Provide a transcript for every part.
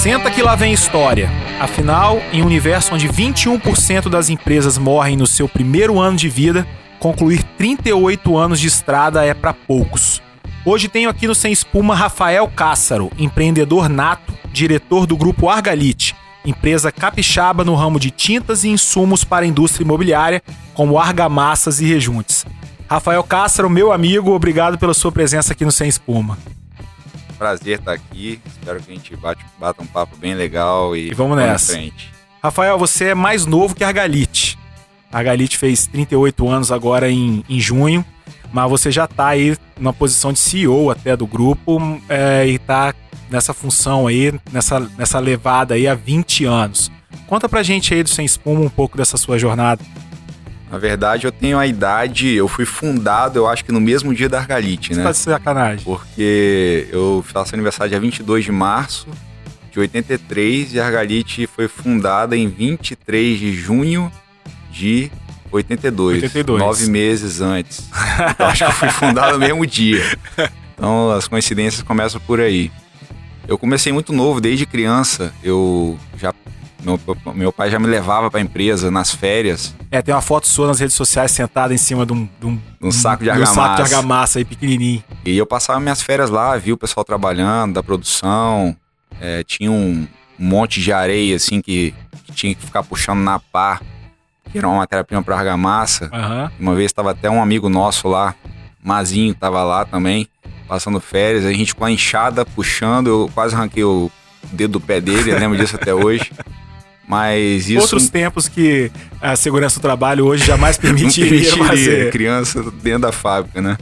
Senta que lá vem história. Afinal, em um universo onde 21% das empresas morrem no seu primeiro ano de vida, concluir 38 anos de estrada é para poucos. Hoje tenho aqui no Sem Espuma Rafael Cássaro, empreendedor nato, diretor do grupo Argalite, empresa capixaba no ramo de tintas e insumos para a indústria imobiliária, como argamassas e rejuntes. Rafael Cássaro, meu amigo, obrigado pela sua presença aqui no Sem Espuma prazer estar aqui. Espero que a gente bate, bata um papo bem legal e, e vamos nessa. Frente. Rafael, você é mais novo que a Galite. A Galite fez 38 anos agora em, em junho, mas você já está aí na posição de CEO até do grupo é, e está nessa função aí, nessa, nessa levada aí há 20 anos. Conta pra gente aí do Sem Espuma um pouco dessa sua jornada. Na verdade, eu tenho a idade, eu fui fundado, eu acho que no mesmo dia da Argalite, né? Você tá de sacanagem. Porque eu faço aniversário dia 22 de março de 83 e a Argalite foi fundada em 23 de junho de 82. 82. Nove meses antes. Então, acho que eu fui fundado no mesmo dia. Então as coincidências começam por aí. Eu comecei muito novo, desde criança. Eu já meu, meu pai já me levava para a empresa nas férias. É, tem uma foto sua nas redes sociais sentada em cima de um, de um, um saco de argamassa. Um saco de argamassa aí pequenininho. E eu passava minhas férias lá, vi o pessoal trabalhando, da produção. É, tinha um monte de areia assim que, que, tinha que ficar puxando na pá, que era uma matéria-prima para argamassa. Uhum. Uma vez estava até um amigo nosso lá, Mazinho, tava lá também, passando férias. A gente com a enxada puxando, eu quase arranquei o dedo do pé dele, eu lembro disso até hoje. Mas isso. Outros tempos que a segurança do trabalho hoje jamais permitiria, fazer. Criança dentro da fábrica, né?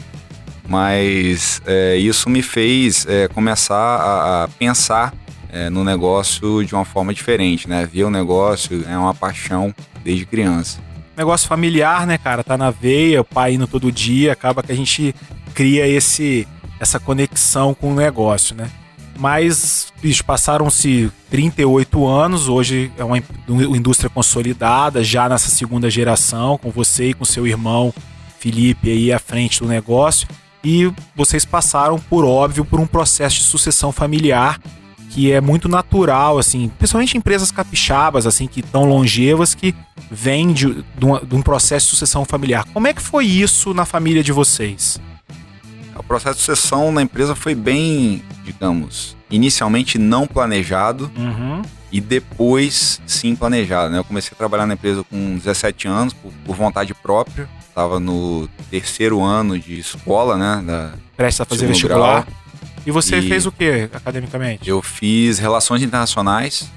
Mas é, isso me fez é, começar a, a pensar é, no negócio de uma forma diferente, né? Ver o negócio é uma paixão desde criança. Negócio familiar, né, cara? Tá na veia, o pai indo todo dia, acaba que a gente cria esse, essa conexão com o negócio, né? Mas, bicho, passaram-se 38 anos, hoje é uma indústria consolidada, já nessa segunda geração, com você e com seu irmão Felipe aí à frente do negócio. E vocês passaram, por óbvio, por um processo de sucessão familiar que é muito natural, assim, principalmente empresas capixabas, assim, que tão longevas, que vêm de, de, um, de um processo de sucessão familiar. Como é que foi isso na família de vocês? O processo de sucessão na empresa foi bem, digamos, inicialmente não planejado uhum. e depois sim planejado. Né? Eu comecei a trabalhar na empresa com 17 anos, por, por vontade própria. Estava no terceiro ano de escola, né? Da, Prestes a fazer vestibular. Grau. E você e fez o que academicamente? Eu fiz Relações Internacionais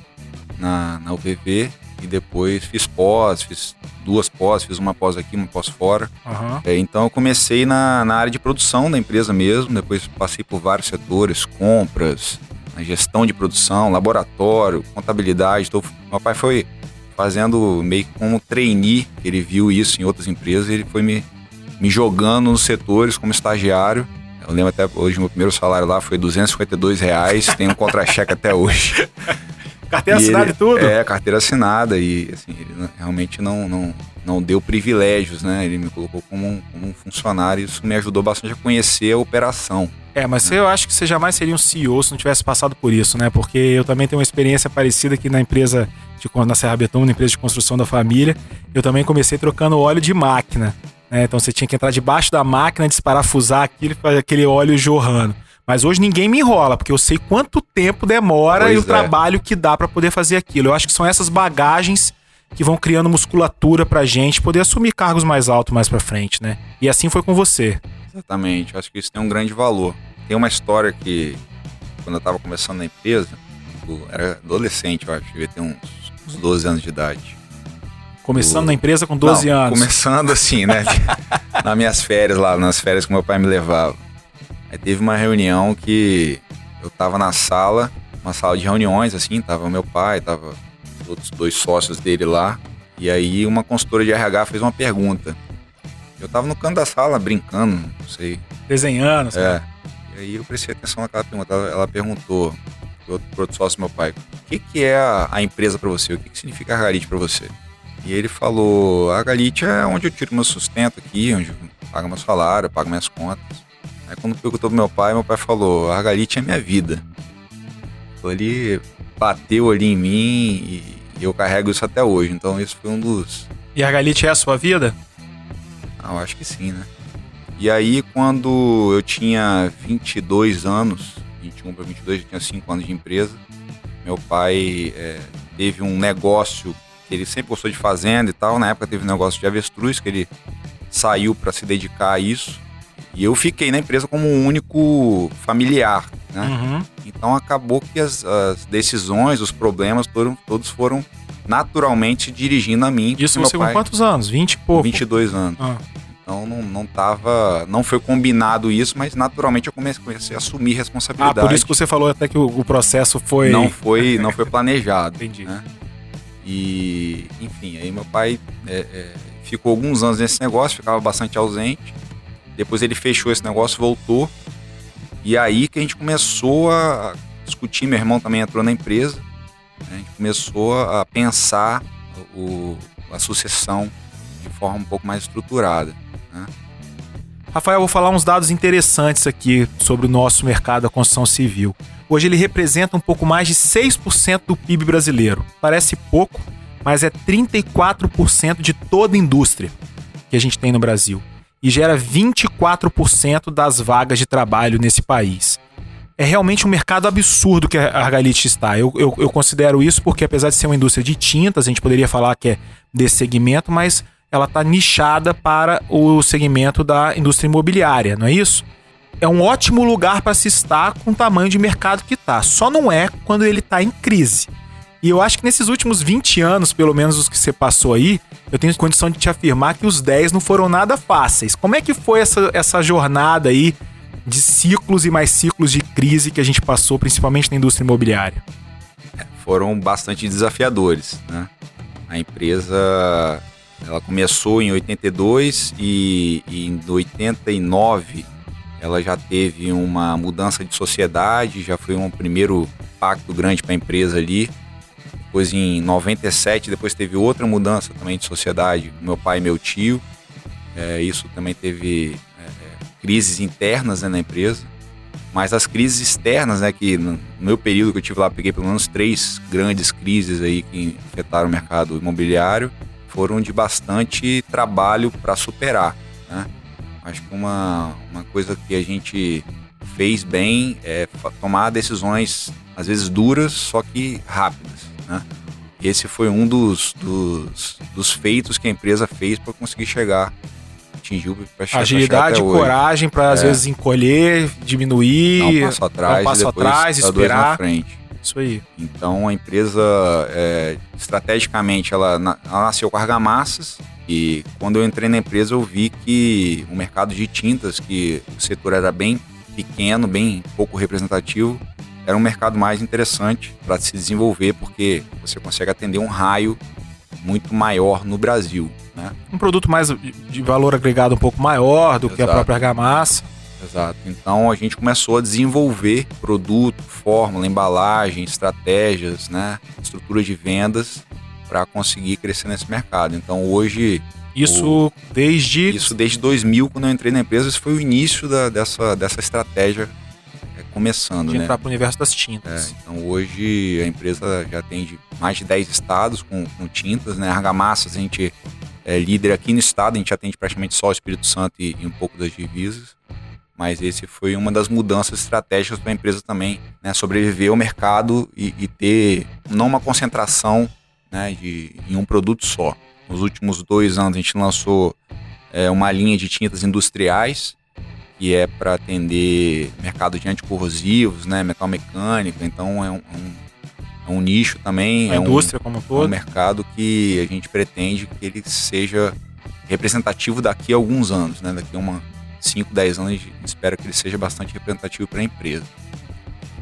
na, na UPV e depois fiz pós, fiz duas pós, fiz uma pós aqui, uma pós fora. Uhum. É, então eu comecei na, na área de produção da empresa mesmo, depois passei por vários setores, compras, gestão de produção, laboratório, contabilidade. Então, meu pai foi fazendo meio que como trainee, ele viu isso em outras empresas, ele foi me, me jogando nos setores como estagiário. Eu lembro até hoje, meu primeiro salário lá foi 252 reais, tem um contra-cheque até hoje. Carteira e assinada ele, e tudo? É, carteira assinada. E assim, ele realmente não, não, não deu privilégios, né? Ele me colocou como um, como um funcionário. Isso me ajudou bastante a conhecer a operação. É, mas né? eu acho que você jamais seria um CEO se não tivesse passado por isso, né? Porque eu também tenho uma experiência parecida aqui na empresa, de, na Serra Betão, na empresa de construção da família. Eu também comecei trocando óleo de máquina. Né? Então você tinha que entrar debaixo da máquina, desparafusar aquilo e fazer aquele óleo jorrando. Mas hoje ninguém me enrola, porque eu sei quanto tempo demora pois e o é. trabalho que dá para poder fazer aquilo. Eu acho que são essas bagagens que vão criando musculatura pra gente poder assumir cargos mais altos mais pra frente, né? E assim foi com você. Exatamente, eu acho que isso tem um grande valor. Tem uma história que, quando eu tava começando na empresa, eu era adolescente, eu acho, devia ter uns, uns 12 anos de idade. Começando na empresa com 12 Não, anos? Começando assim, né? nas minhas férias lá, nas férias que meu pai me levava. Aí teve uma reunião que eu tava na sala, uma sala de reuniões, assim, tava meu pai, tava outros dois sócios dele lá. E aí uma consultora de RH fez uma pergunta. Eu tava no canto da sala brincando, não sei. Desenhando, sabe? É. E aí eu prestei atenção naquela pergunta. Ela perguntou pro outro sócio meu pai, o que, que é a, a empresa para você? O que, que significa a Argalite para você? E ele falou, a Argalite é onde eu tiro meu sustento aqui, onde eu pago meu salário, eu pago minhas contas. Aí quando perguntou pro meu pai, meu pai falou, Argalite é minha vida. Ali bateu ali em mim e eu carrego isso até hoje. Então, isso foi um dos. E a Galite é a sua vida? Ah, eu acho que sim, né? E aí, quando eu tinha 22 anos, 21 para 22, eu tinha 5 anos de empresa, meu pai é, teve um negócio que ele sempre gostou de fazenda e tal. Na época teve um negócio de avestruz que ele saiu para se dedicar a isso. E eu fiquei na empresa como o único familiar, né? Uhum. Então acabou que as, as, decisões, os problemas foram, todos foram naturalmente dirigindo a mim. Isso você com quantos anos? 20 e pouco? 22 anos. Ah. Então não, não tava. Não foi combinado isso, mas naturalmente eu comecei, comecei a assumir responsabilidade. Ah, por isso que você falou até que o, o processo foi. Não foi, não foi planejado. Entendi. Né? E, enfim, aí meu pai é, é, ficou alguns anos nesse negócio, ficava bastante ausente. Depois ele fechou esse negócio, voltou. E aí que a gente começou a discutir, meu irmão também entrou na empresa. Né? A gente começou a pensar o, a sucessão de forma um pouco mais estruturada. Né? Rafael, vou falar uns dados interessantes aqui sobre o nosso mercado da construção civil. Hoje ele representa um pouco mais de 6% do PIB brasileiro. Parece pouco, mas é 34% de toda a indústria que a gente tem no Brasil e gera 24% das vagas de trabalho nesse país. É realmente um mercado absurdo que a Argalite está. Eu, eu, eu, considero isso porque, apesar de ser uma indústria de tintas, a gente poderia falar que é desse segmento, mas ela está nichada para o segmento da indústria imobiliária, não é isso? É um ótimo lugar para se estar com o tamanho de mercado que está. Só não é quando ele está em crise. E eu acho que nesses últimos 20 anos, pelo menos os que você passou aí, eu tenho condição de te afirmar que os 10 não foram nada fáceis. Como é que foi essa, essa jornada aí de ciclos e mais ciclos de crise que a gente passou, principalmente na indústria imobiliária? É, foram bastante desafiadores, né? A empresa ela começou em 82 e, e em 89 ela já teve uma mudança de sociedade, já foi um primeiro impacto grande para a empresa ali. Depois em 97, depois teve outra mudança também de sociedade, meu pai e meu tio. É, isso também teve é, é, crises internas né, na empresa. Mas as crises externas, né, que no meu período que eu tive lá, peguei pelo menos três grandes crises aí que afetaram o mercado imobiliário, foram de bastante trabalho para superar. Né? Acho que uma, uma coisa que a gente fez bem é tomar decisões, às vezes duras, só que rápidas. Né? Esse foi um dos, dos, dos feitos que a empresa fez para conseguir chegar atingiu agilidade e coragem para às é. vezes encolher, diminuir, dar um passo atrás, um passo atrás esperar na frente. Isso aí. Então a empresa é, estrategicamente ela, ela nasceu com argamassas e quando eu entrei na empresa eu vi que o mercado de tintas, que o setor era bem pequeno, bem pouco representativo, era um mercado mais interessante para se desenvolver, porque você consegue atender um raio muito maior no Brasil. Né? Um produto mais de valor agregado um pouco maior do Exato. que a própria argamassa. Exato. Então a gente começou a desenvolver produto, fórmula, embalagem, estratégias, né? estrutura de vendas para conseguir crescer nesse mercado. Então hoje isso o, desde isso desde 2000 quando eu entrei na empresa, isso foi o início da, dessa dessa estratégia começando, de né? entrar para o universo das tintas. É, então hoje a empresa já atende mais de 10 estados com, com tintas, né? Argamassas a gente é líder aqui no estado, a gente atende praticamente só o Espírito Santo e, e um pouco das divisas. Mas esse foi uma das mudanças estratégicas para a empresa também, né? Sobreviver ao mercado e, e ter não uma concentração né, de, em um produto só. Nos últimos dois anos a gente lançou é, uma linha de tintas industriais que é para atender mercado de anticorrosivos, né, metal mecânico, então é um, um, é um nicho também. A é indústria um, como todo. É um mercado que a gente pretende que ele seja representativo daqui a alguns anos, né, daqui a uma 5, 10 anos a gente espera que ele seja bastante representativo para a empresa.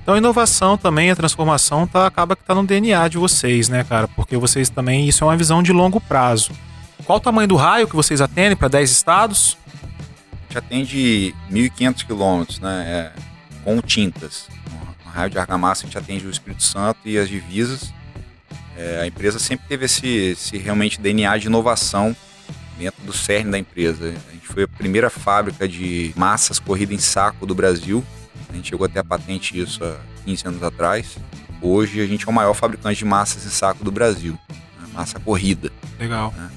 Então a inovação também, a transformação tá, acaba que está no DNA de vocês, né, cara? Porque vocês também, isso é uma visão de longo prazo. Qual o tamanho do raio que vocês atendem para 10 estados? Gente atende 1.500 quilômetros, né, é, com tintas. No raio de argamassa a gente atende o Espírito Santo e as divisas. É, a empresa sempre teve esse, esse realmente DNA de inovação dentro do cerne da empresa. A gente foi a primeira fábrica de massas corrida em saco do Brasil. A gente chegou até a patente isso há 15 anos atrás. hoje a gente é o maior fabricante de massas em saco do Brasil. Né? Massa corrida. Legal. Né?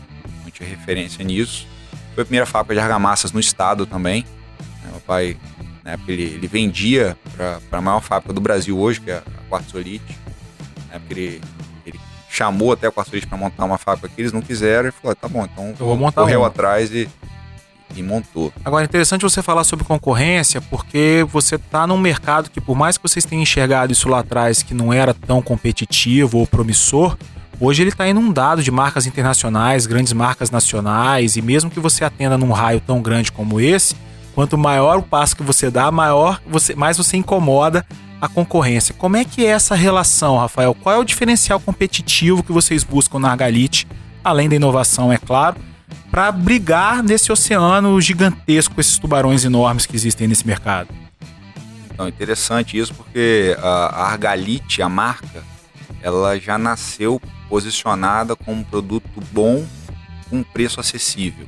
A gente é referência nisso. Foi a primeira fábrica de argamassas no estado também. Né? Meu pai, na época, ele, ele vendia para a maior fábrica do Brasil hoje, que é a Quartzolite. Na época, ele, ele chamou até a Quartzolite para montar uma fábrica que eles não quiseram e falou: tá bom, então eu vou montar correu um. atrás e e montou. Agora, é interessante você falar sobre concorrência, porque você está num mercado que, por mais que vocês tenham enxergado isso lá atrás, que não era tão competitivo ou promissor, hoje ele está inundado de marcas internacionais, grandes marcas nacionais, e mesmo que você atenda num raio tão grande como esse, quanto maior o passo que você dá, maior você, mais você incomoda a concorrência. Como é que é essa relação, Rafael? Qual é o diferencial competitivo que vocês buscam na Argalite, além da inovação, é claro? para brigar nesse oceano gigantesco, esses tubarões enormes que existem nesse mercado. Então, interessante isso porque a Argalite, a marca, ela já nasceu posicionada como um produto bom com preço acessível.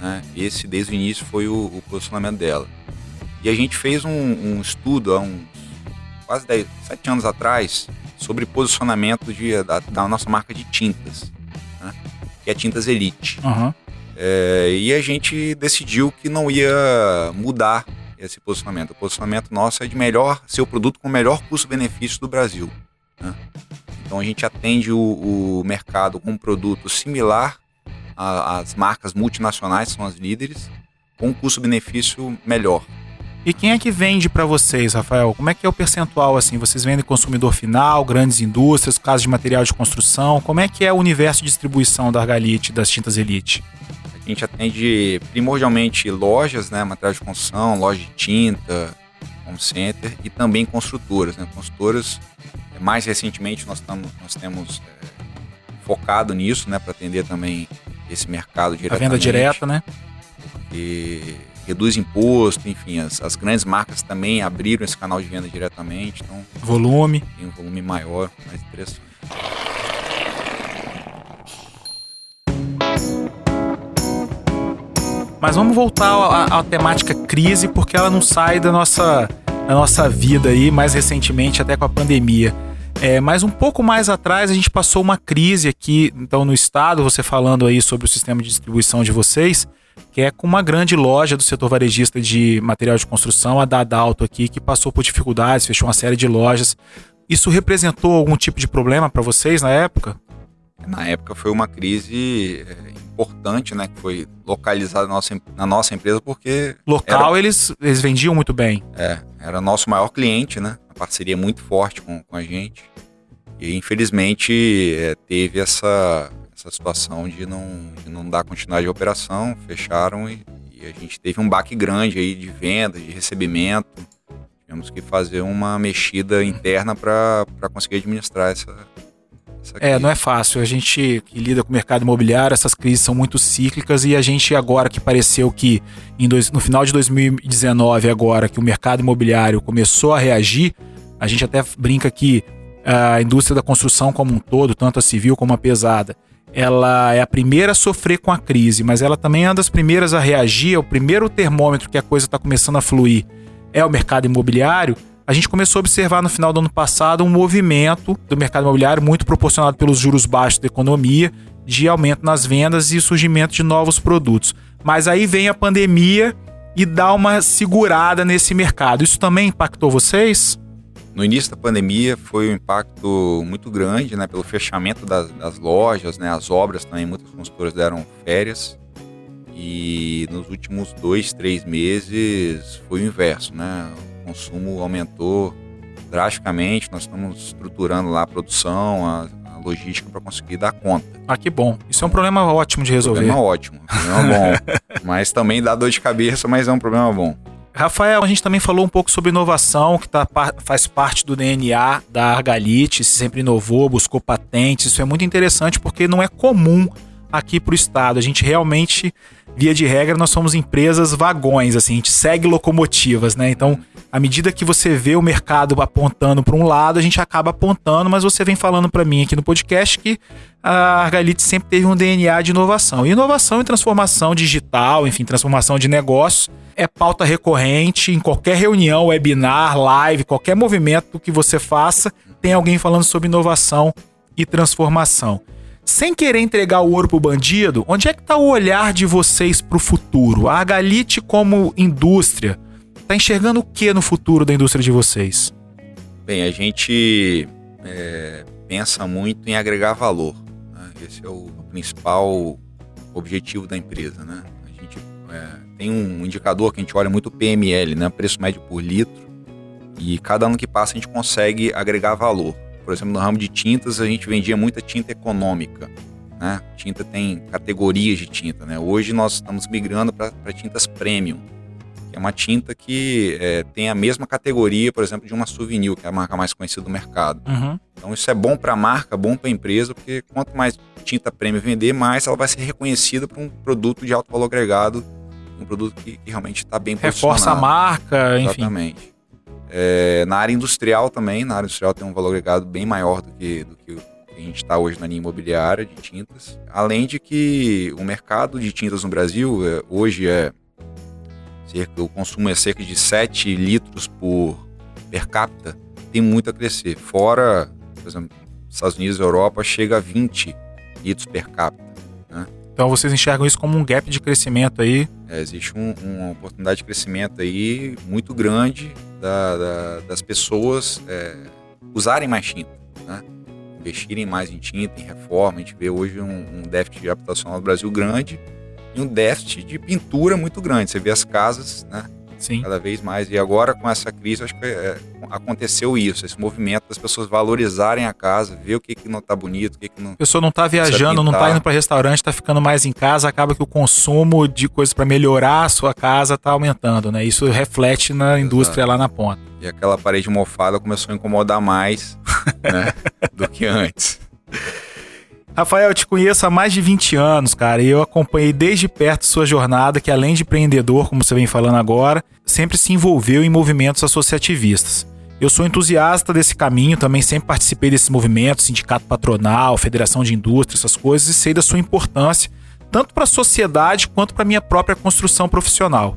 Né? Esse, desde o início, foi o, o, posicionamento dela. E a gente fez um, um estudo há uns quase 10, 7 anos atrás sobre posicionamento de, da, da nossa marca de tintas, né? que é Tintas Elite. Uhum. É, e a gente decidiu que não ia mudar esse posicionamento. O posicionamento nosso é de melhor, ser o produto com o melhor custo-benefício do Brasil. Né? Então a gente atende o, o mercado com um produto similar às marcas multinacionais, que são as líderes, com um custo-benefício melhor. E quem é que vende para vocês, Rafael? Como é que é o percentual assim? Vocês vendem consumidor final, grandes indústrias, casos de material de construção? Como é que é o universo de distribuição da Argalite, das tintas Elite? A gente atende primordialmente lojas, né, material de construção, loja de tinta, home center e também construtoras. Né? Construtoras, mais recentemente nós, tamo, nós temos é, focado nisso, né, para atender também esse mercado diretamente. A venda direta, né? Porque reduz imposto, enfim, as, as, grandes marcas também abriram esse canal de venda diretamente, então volume tem um volume maior, mais interessante. Mas vamos voltar à, à, temática crise, porque ela não sai da nossa, da nossa vida aí, mais recentemente, até com a pandemia. É, mas um pouco mais atrás a gente passou uma crise aqui, então no estado, você falando aí sobre o sistema de distribuição de vocês, que é com uma grande loja do setor varejista de material de construção, a Dadalto aqui, que passou por dificuldades, fechou uma série de lojas. Isso representou algum tipo de problema para vocês na época? Na época foi uma crise é, importante, né? Que foi localizada na nossa, na nossa empresa, porque. Local era, eles, eles vendiam muito bem. É, era nosso maior cliente, né? Uma parceria muito forte com, com a gente. E infelizmente é, teve essa, essa situação de não, de não dar continuidade à operação, fecharam e, e a gente teve um baque grande aí de venda, de recebimento. Tivemos que fazer uma mexida interna para conseguir administrar essa, é, não é fácil. A gente que lida com o mercado imobiliário, essas crises são muito cíclicas e a gente agora que pareceu que dois, no final de 2019 agora que o mercado imobiliário começou a reagir, a gente até brinca que a indústria da construção como um todo, tanto a civil como a pesada, ela é a primeira a sofrer com a crise, mas ela também é uma das primeiras a reagir, é o primeiro termômetro que a coisa está começando a fluir. É o mercado imobiliário a gente começou a observar no final do ano passado um movimento do mercado imobiliário muito proporcionado pelos juros baixos da economia, de aumento nas vendas e surgimento de novos produtos. Mas aí vem a pandemia e dá uma segurada nesse mercado. Isso também impactou vocês? No início da pandemia foi um impacto muito grande, né, pelo fechamento das, das lojas, né, as obras também, muitas consultoras deram férias. E nos últimos dois, três meses foi o inverso, né? Consumo aumentou drasticamente. Nós estamos estruturando lá a produção, a, a logística para conseguir dar conta. Ah, que bom. Isso é um problema ótimo de resolver. Problema ótimo, problema bom. mas também dá dor de cabeça, mas é um problema bom. Rafael, a gente também falou um pouco sobre inovação, que tá, faz parte do DNA da Argalite, sempre inovou, buscou patentes. Isso é muito interessante porque não é comum aqui para o estado. A gente realmente, via de regra, nós somos empresas vagões, assim, a gente segue locomotivas, né? Então, À medida que você vê o mercado apontando para um lado, a gente acaba apontando, mas você vem falando para mim aqui no podcast que a Argalite sempre teve um DNA de inovação. E inovação e transformação digital, enfim, transformação de negócios, é pauta recorrente em qualquer reunião, webinar, live, qualquer movimento que você faça, tem alguém falando sobre inovação e transformação. Sem querer entregar o ouro pro bandido, onde é que está o olhar de vocês para o futuro? A Argalite como indústria, Tá enxergando o que no futuro da indústria de vocês? Bem, a gente é, pensa muito em agregar valor. Né? Esse é o principal objetivo da empresa, né? A gente é, tem um indicador que a gente olha muito PML, né? Preço médio por litro. E cada ano que passa a gente consegue agregar valor. Por exemplo, no ramo de tintas a gente vendia muita tinta econômica. Né? Tinta tem categorias de tinta, né? Hoje nós estamos migrando para tintas premium é uma tinta que é, tem a mesma categoria, por exemplo, de uma Souvenir, que é a marca mais conhecida do mercado. Uhum. Então isso é bom para a marca, bom para a empresa, porque quanto mais tinta prêmio vender, mais ela vai ser reconhecida por um produto de alto valor agregado, um produto que, que realmente está bem Reforça a marca, enfim. Exatamente. É, na área industrial também, na área industrial tem um valor agregado bem maior do que, do que a gente está hoje na linha imobiliária de tintas. Além de que o mercado de tintas no Brasil é, hoje é cerca, o consumo é cerca de 7 litros por per capita, tem muito a crescer. Fora, por exemplo, Estados Unidos e Europa chega a 20 litros per capita. Né? Então vocês enxergam isso como um gap de crescimento aí? É, existe um, uma oportunidade de crescimento aí muito grande da, da, das pessoas é, usarem mais tinta, né? investirem mais em tinta, em reforma. A gente vê hoje um, um déficit habitacional no Brasil grande e um déficit de pintura muito grande. Você vê as casas, né? Sim. Cada vez mais. E agora, com essa crise, acho que é, aconteceu isso, esse movimento das pessoas valorizarem a casa, ver o que, que não está bonito, o que, que não. A pessoa não está viajando, não está indo para restaurante, está ficando mais em casa, acaba que o consumo de coisas para melhorar a sua casa está aumentando, né? Isso reflete na Exato. indústria lá na ponta. E aquela parede mofada começou a incomodar mais né, do que antes. Rafael, eu te conheço há mais de 20 anos, cara, e eu acompanhei desde perto sua jornada, que além de empreendedor, como você vem falando agora, sempre se envolveu em movimentos associativistas. Eu sou entusiasta desse caminho, também sempre participei desses movimentos, sindicato patronal, federação de indústria, essas coisas, e sei da sua importância, tanto para a sociedade quanto para a minha própria construção profissional.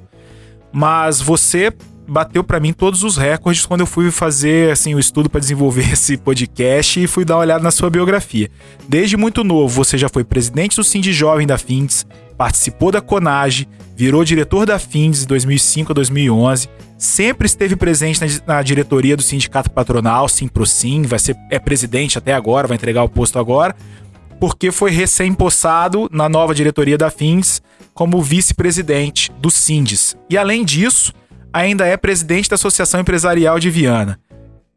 Mas você bateu para mim todos os recordes quando eu fui fazer assim o estudo para desenvolver esse podcast e fui dar uma olhada na sua biografia. Desde muito novo, você já foi presidente do Cindy Jovem da Findes, participou da Conage, virou diretor da Findes de 2005 a 2011, sempre esteve presente na, na diretoria do sindicato patronal, Simprosim, vai ser é presidente até agora, vai entregar o posto agora, porque foi recém-possado na nova diretoria da Fins como vice-presidente do Sindes. E além disso, ainda é presidente da Associação Empresarial de Viana.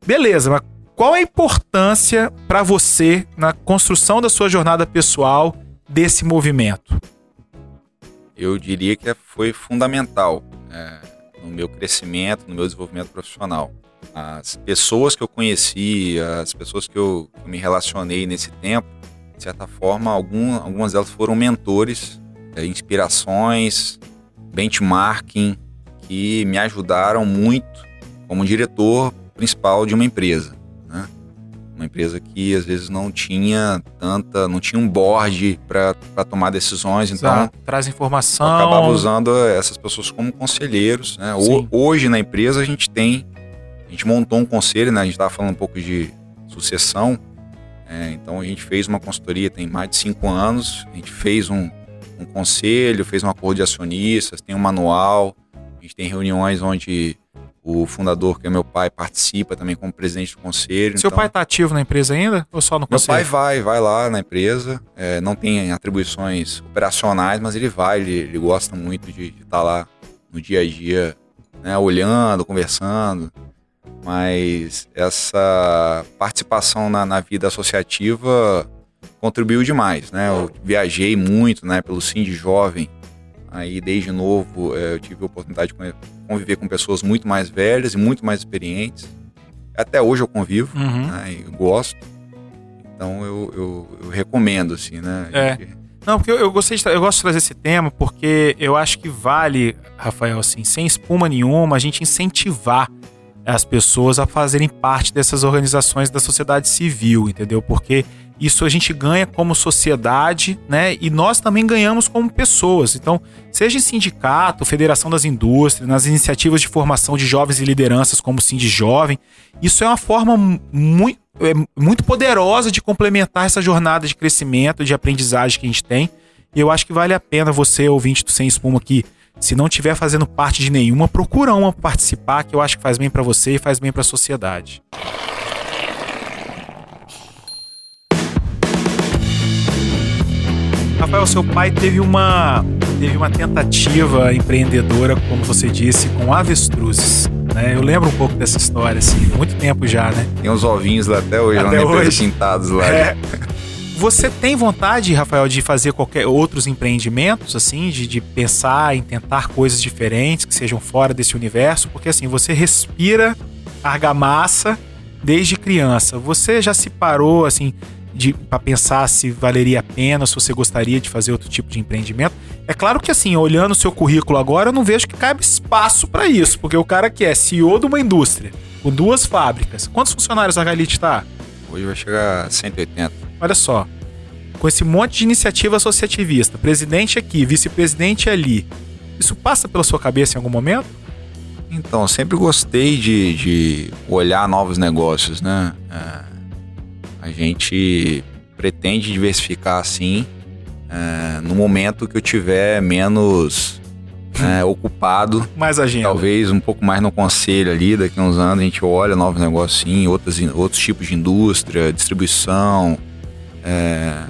Beleza, mas qual a importância para você na construção da sua jornada pessoal desse movimento? Eu diria que foi fundamental é, no meu crescimento, no meu desenvolvimento profissional. As pessoas que eu conheci, as pessoas que eu, que eu me relacionei nesse tempo, de certa forma, algum, algumas delas foram mentores, é, inspirações, benchmarking, que me ajudaram muito como diretor principal de uma empresa. Né? Uma empresa que às vezes não tinha tanta, não tinha um board para tomar decisões, então traz informação. Eu acabava usando essas pessoas como conselheiros. Né? Hoje na empresa a gente tem, a gente montou um conselho, né? a gente estava falando um pouco de sucessão, é, então a gente fez uma consultoria tem mais de cinco anos, a gente fez um, um conselho, fez um acordo de acionistas, tem um manual, gente tem reuniões onde o fundador, que é meu pai, participa também como presidente do conselho. Seu então... pai está ativo na empresa ainda ou só no conselho? Meu pai vai, vai lá na empresa. É, não tem atribuições operacionais, mas ele vai, ele, ele gosta muito de estar tá lá no dia a dia, né, olhando, conversando. Mas essa participação na, na vida associativa contribuiu demais, né? Eu viajei muito, né, pelo Sim de Jovem, Aí, desde novo, é, eu tive a oportunidade de conviver com pessoas muito mais velhas e muito mais experientes. Até hoje eu convivo, uhum. né, e gosto. Então, eu, eu, eu, recomendo, assim, né? É. Não, porque eu, eu gostei de, eu gosto de trazer esse tema porque eu acho que vale, Rafael, assim, sem espuma nenhuma, a gente incentivar as pessoas a fazerem parte dessas organizações da sociedade civil, entendeu? Porque isso a gente ganha como sociedade, né? E nós também ganhamos como pessoas. Então, seja em sindicato, Federação das Indústrias, nas iniciativas de formação de jovens e lideranças como o Cindy Jovem, isso é uma forma muito, é, muito poderosa de complementar essa jornada de crescimento, de aprendizagem que a gente tem. E eu acho que vale a pena você, ouvinte do Sem Espuma, que se não estiver fazendo parte de nenhuma, procura uma participar, que eu acho que faz bem para você e faz bem para a sociedade. Rafael, seu pai teve uma, teve uma tentativa empreendedora, como você disse, com avestruzes. Né? Eu lembro um pouco dessa história, assim, muito tempo já, né? Tem uns ovinhos lá até hoje, até hoje. pintados lá. É. Você tem vontade, Rafael, de fazer qualquer outros empreendimentos, assim, de, de pensar em tentar coisas diferentes que sejam fora desse universo? Porque assim, você respira argamassa desde criança. Você já se parou, assim, para pensar se valeria a pena, se você gostaria de fazer outro tipo de empreendimento. É claro que assim, olhando o seu currículo agora, eu não vejo que cabe espaço para isso, porque o cara que é CEO de uma indústria, com duas fábricas, quantos funcionários a Galite está? Hoje vai chegar a 180. Olha só, com esse monte de iniciativa associativista, presidente aqui, vice-presidente ali, isso passa pela sua cabeça em algum momento? Então, sempre gostei de, de olhar novos negócios, né? É a gente pretende diversificar assim é, no momento que eu tiver menos é, ocupado. Mais agenda. Talvez um pouco mais no conselho ali, daqui a uns anos a gente olha novos negócios sim, outros, outros tipos de indústria, distribuição. É,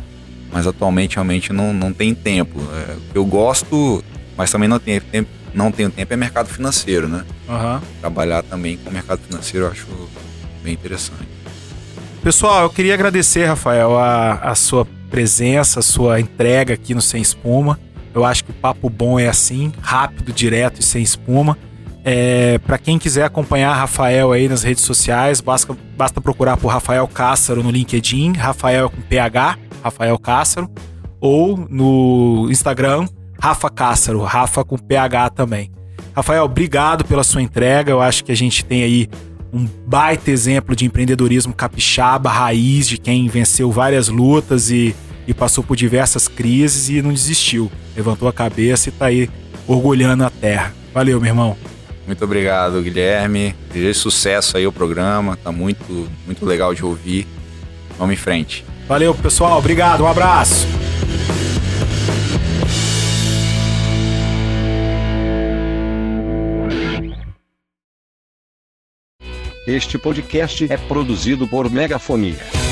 mas atualmente realmente não, não tem tempo. É, eu gosto, mas também não tenho tempo, não tenho tempo é mercado financeiro, né? Uhum. Trabalhar também com mercado financeiro eu acho bem interessante. Pessoal, eu queria agradecer, Rafael, a, a sua presença, a sua entrega aqui no Sem Espuma. Eu acho que o papo bom é assim, rápido, direto e sem espuma. É, para quem quiser acompanhar Rafael aí nas redes sociais, basta, basta procurar por Rafael Cássaro no LinkedIn, Rafael com PH, Rafael Cássaro, ou no Instagram, Rafa Cássaro, Rafa com PH também. Rafael, obrigado pela sua entrega. Eu acho que a gente tem aí um baita exemplo de empreendedorismo capixaba, raiz, de quem venceu várias lutas e, e passou por diversas crises e não desistiu. Levantou a cabeça e está aí orgulhando a terra. Valeu, meu irmão. Muito obrigado, Guilherme. Desejo sucesso aí ao programa. Tá muito, muito legal de ouvir. Vamos em frente. Valeu, pessoal. Obrigado. Um abraço. Este podcast é produzido por Megafonia.